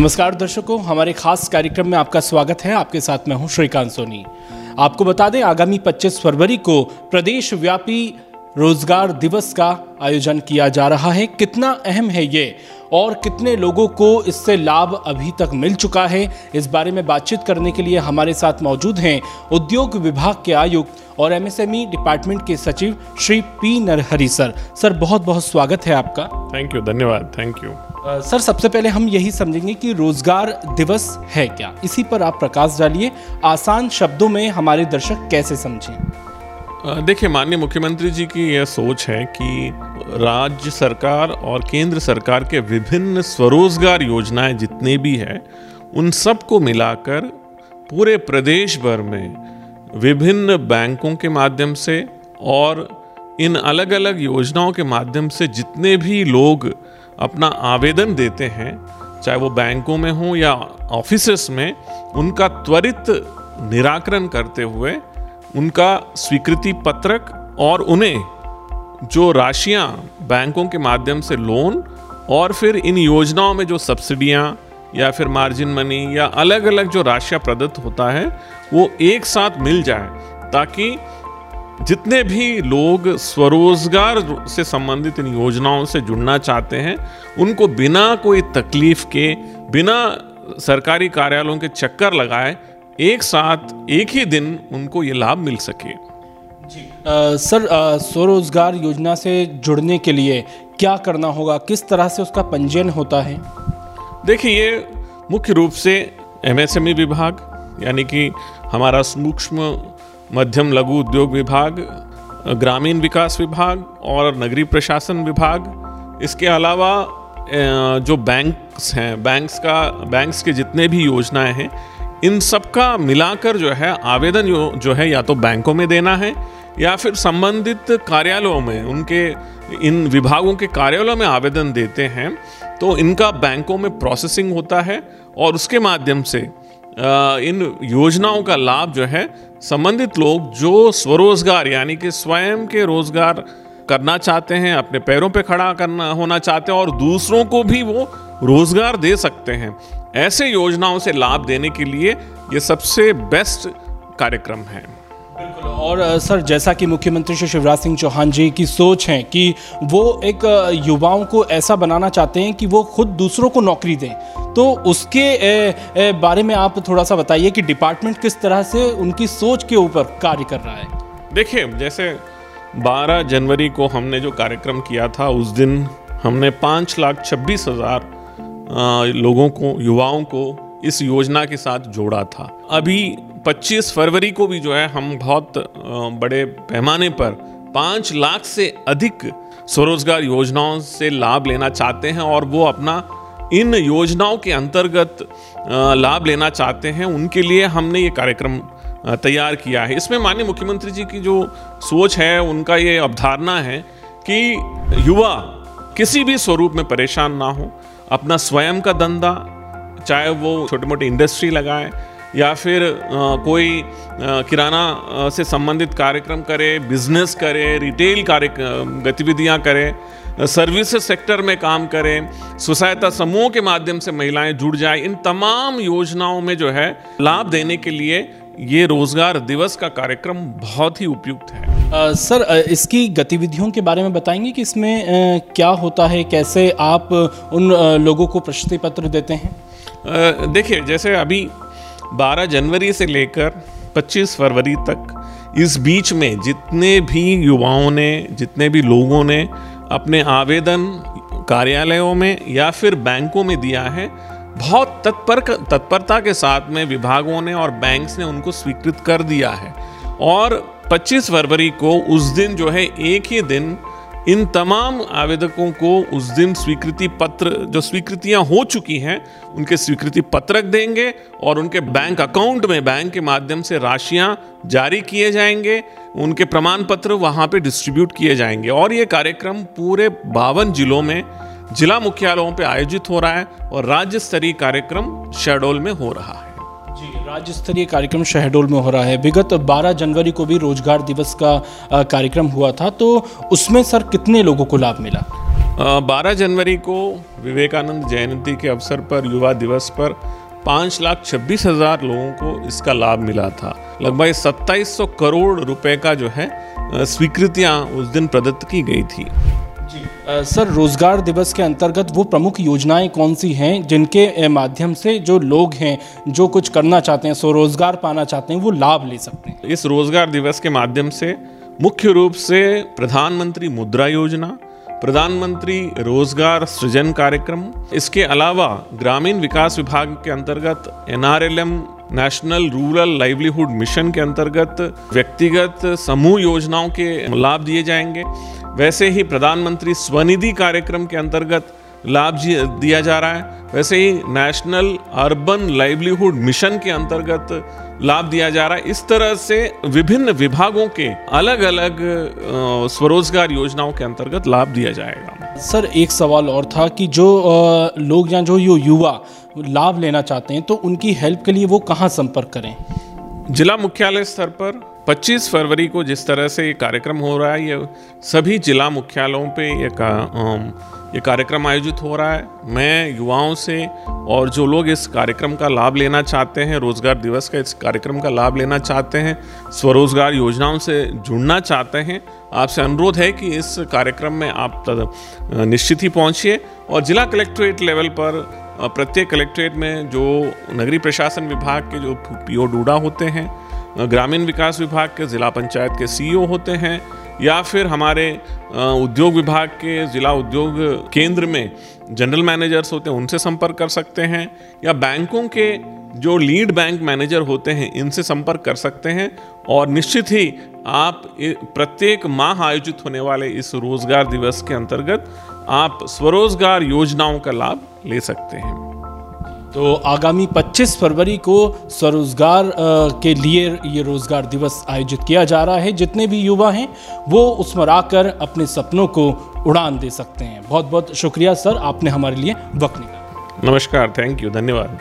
नमस्कार दर्शकों, हमारे खास कार्यक्रम में आपका स्वागत है। आपके साथ मैं हूँ श्रीकांत सोनी। आपको बता दें, आगामी 25 फरवरी को प्रदेश व्यापी रोज़गार दिवस का आयोजन किया जा रहा है। कितना अहम है ये और कितने लोगों को इससे लाभ अभी तक मिल चुका है, इस बारे में बातचीत करने के लिए हमारे साथ मौजूद हैं उद्योग विभाग के आयुक्त और एमएसएमई डिपार्टमेंट के सचिव Shri P Narhari sir. Sir बहुत बहुत स्वागत है आपका। थैंक यू धन्यवाद। थैंक यू सर, सबसे पहले हम यही समझेंगे कि रोज़गार दिवस है क्या। इसी पर आप प्रकाश डालिए, आसान शब्दों में हमारे दर्शक कैसे समझें। देखिए, माननीय मुख्यमंत्री जी की यह सोच है कि राज्य सरकार और केंद्र सरकार के विभिन्न स्वरोजगार योजनाएँ जितने भी हैं, उन सबको मिलाकर पूरे प्रदेश भर में विभिन्न बैंकों के माध्यम से और इन अलग अलग योजनाओं के माध्यम से जितने भी लोग अपना आवेदन देते हैं, चाहे वो बैंकों में हो या ऑफिसेस में, उनका त्वरित निराकरण करते हुए उनका स्वीकृति पत्रक और उन्हें जो राशियाँ बैंकों के माध्यम से लोन और फिर इन योजनाओं में जो सब्सिडियाँ या फिर मार्जिन मनी या अलग अलग जो राशियाँ प्रदत्त होता है, वो एक साथ मिल जाए, ताकि जितने भी लोग स्वरोजगार से संबंधित इन योजनाओं से जुड़ना चाहते हैं उनको बिना कोई तकलीफ़ के बिना सरकारी कार्यालयों के चक्कर लगाए एक साथ एक ही दिन उनको ये लाभ मिल सके। अ, सर अ, स्वरोजगार योजना से जुड़ने के लिए क्या करना होगा? किस तरह से उसका पंजीयन होता है? देखिए ये मुख्य रूप से एमएसएमई विभाग यानी कि हमारा सूक्ष्म मध्यम लघु उद्योग विभाग ग्रामीण विकास विभाग और नगरीय प्रशासन विभाग। इसके अलावा जो बैंक्स हैं बैंक्स का बैंक्स के जितने भी योजनाएँ हैं इन सब का मिलाकर जो है आवेदन जो, है या तो बैंकों में देना है या फिर संबंधित कार्यालयों में उनके इन विभागों के कार्यालयों में आवेदन देते हैं। तो इनका बैंकों में प्रोसेसिंग होता है और उसके माध्यम से इन योजनाओं का लाभ जो है, संबंधित लोग जो स्वरोजगार, यानी कि स्वयं के रोज़गार करना चाहते हैं, अपने पैरों पे खड़ा करना, होना चाहते हैं और दूसरों को भी वो रोज़गार दे सकते हैं। ऐसे योजनाओं से लाभ देने के लिए ये सबसे बेस्ट कार्यक्रम है। और सर जैसा कि मुख्यमंत्री श्री शिवराज सिंह चौहान जी की सोच है कि वो एक युवाओं को ऐसा बनाना चाहते हैं कि वो खुद दूसरों को नौकरी दें तो उसके अ, अ, बारे में आप थोड़ा सा बताइए कि डिपार्टमेंट किस तरह से उनकी सोच के ऊपर कार्य कर रहा है। देखिए जैसे 12 जनवरी को हमने जो कार्यक्रम किया था उस दिन हमने पाँच लाख छब्बीस हज़ार लोगों को युवाओं को इस योजना के साथ जोड़ा था। अभी 25 फरवरी को भी जो है हम बहुत बड़े पैमाने पर पाँच लाख से अधिक स्वरोजगार योजनाओं से लाभ लेना चाहते हैं और वो अपना इन योजनाओं के अंतर्गत लाभ लेना चाहते हैं, उनके लिए हमने ये कार्यक्रम तैयार किया है। इसमें माननीय मुख्यमंत्री जी की जो सोच है, उनका ये अवधारणा है कि युवा किसी भी स्वरूप में परेशान ना हो, अपना स्वयं का धंधा, चाहे वो छोटे मोटे इंडस्ट्री लगाए या फिर कोई किराना से संबंधित कार्यक्रम करे बिज़नेस करे रिटेल कार्य गतिविधियाँ करे सर्विस सेक्टर में काम करें स्वसहायता समूहों के माध्यम से महिलाएँ जुड़ जाए इन तमाम योजनाओं में जो है लाभ देने के लिए ये रोज़गार दिवस का कार्यक्रम बहुत ही उपयुक्त है। अ, सर इसकी गतिविधियों के बारे में बताएँगे कि इसमें अ, क्या होता है कैसे आप उन अ, लोगों को प्रशस्ति पत्र देते हैं? देखिए जैसे अभी 12 जनवरी से लेकर 25 फरवरी तक इस बीच में जितने भी युवाओं ने, जितने भी लोगों ने अपने आवेदन कार्यालयों में या फिर बैंकों में दिया है, बहुत तत्पर तत्परता के साथ में विभागों ने और बैंक्स ने उनको स्वीकृत कर दिया है। और 25 फरवरी को उस दिन जो है, एक ही दिन इन तमाम आवेदकों को उस दिन स्वीकृति पत्र, जो स्वीकृतियाँ हो चुकी हैं, उनके स्वीकृति पत्रक देंगे और उनके बैंक अकाउंट में, बैंक के माध्यम से राशियाँ जारी किए जाएँगे। उनके प्रमाण पत्र वहाँ पे डिस्ट्रीब्यूट किए जाएँगे। और ये कार्यक्रम पूरे बावन जिलों में, जिला मुख्यालयों पे आयोजित हो रहा है और राज्य स्तरीय कार्यक्रम शहडोल में हो रहा है। राज्य स्तरीय कार्यक्रम शहडोल में हो रहा है। विगत 12 जनवरी को भी रोज़गार दिवस का कार्यक्रम हुआ था तो उसमें सर कितने लोगों को लाभ मिला? बारह जनवरी को विवेकानंद जयंती के अवसर पर, युवा दिवस पर पाँच लाख छब्बीस हज़ार लोगों को इसका लाभ मिला था। लगभग सत्ताईस सौ करोड़ रुपए का जो है स्वीकृतियाँ उस दिन प्रदत्त की गई थी। जी। सर, रोज़गार दिवस के अंतर्गत वो प्रमुख योजनाएँ कौन सी हैं जिनके माध्यम से जो लोग हैं, जो कुछ करना चाहते हैं, स्वरोजगार पाना चाहते हैं, वो लाभ ले सकते हैं? इस रोज़गार दिवस के माध्यम से मुख्य रूप से प्रधानमंत्री मुद्रा योजना, प्रधानमंत्री रोज़गार सृजन कार्यक्रम, इसके अलावा ग्रामीण विकास विभाग के अंतर्गत NRLM, national rural livelihood mission के अंतर्गत व्यक्तिगत समूह योजनाओं के लाभ दिए जाएँगे। वैसे ही प्रधानमंत्री स्वनिधि कार्यक्रम के अंतर्गत लाभ दिया जा रहा है। वैसे ही नेशनल अर्बन लाइवलीहुड मिशन के अंतर्गत लाभ दिया जा रहा है। इस तरह से विभिन्न विभागों के अलग अलग स्वरोजगार योजनाओं के अंतर्गत लाभ दिया जाएगा। सर एक सवाल और था कि जो लोग या जो यो युवा लाभ लेना चाहते हैं तो उनकी हेल्प के लिए वो कहाँ संपर्क करें? जिला मुख्यालय स्तर पर 25 फरवरी को जिस तरह से ये कार्यक्रम हो रहा है, ये सभी जिला मुख्यालयों पे ये का ये कार्यक्रम आयोजित हो रहा है। मैं युवाओं से और जो लोग इस कार्यक्रम का लाभ लेना चाहते हैं, रोज़गार दिवस का इस कार्यक्रम का लाभ लेना चाहते हैं, स्वरोजगार योजनाओं से जुड़ना चाहते हैं, आपसे अनुरोध है कि इस कार्यक्रम में आप निश्चित ही पहुँचिए और जिला कलेक्ट्रेट लेवल पर प्रत्येक कलेक्ट्रेट में जो नगरीय प्रशासन विभाग के जो पीओ डूडा होते हैं ग्रामीण विकास विभाग के ज़िला पंचायत के सीईओ होते हैं या फिर हमारे उद्योग विभाग के ज़िला उद्योग केंद्र में जनरल मैनेजर्स होते हैं, उनसे संपर्क कर सकते हैं या बैंकों के जो लीड बैंक मैनेजर होते हैं, इनसे संपर्क कर सकते हैं और निश्चित ही आप प्रत्येक माह आयोजित होने वाले इस रोज़गार दिवस के अंतर्गत आप स्वरोजगार योजनाओं का लाभ ले सकते हैं। तो आगामी 25 फरवरी को स्वरोजगार के लिए ये रोज़गार दिवस आयोजित किया जा रहा है। जितने भी युवा हैं, वो उसमें आकर अपने सपनों को उड़ान दे सकते हैं। बहुत बहुत शुक्रिया, सर, आपने हमारे लिए वक्त निकाला। नमस्कार, थैंक यू, धन्यवाद।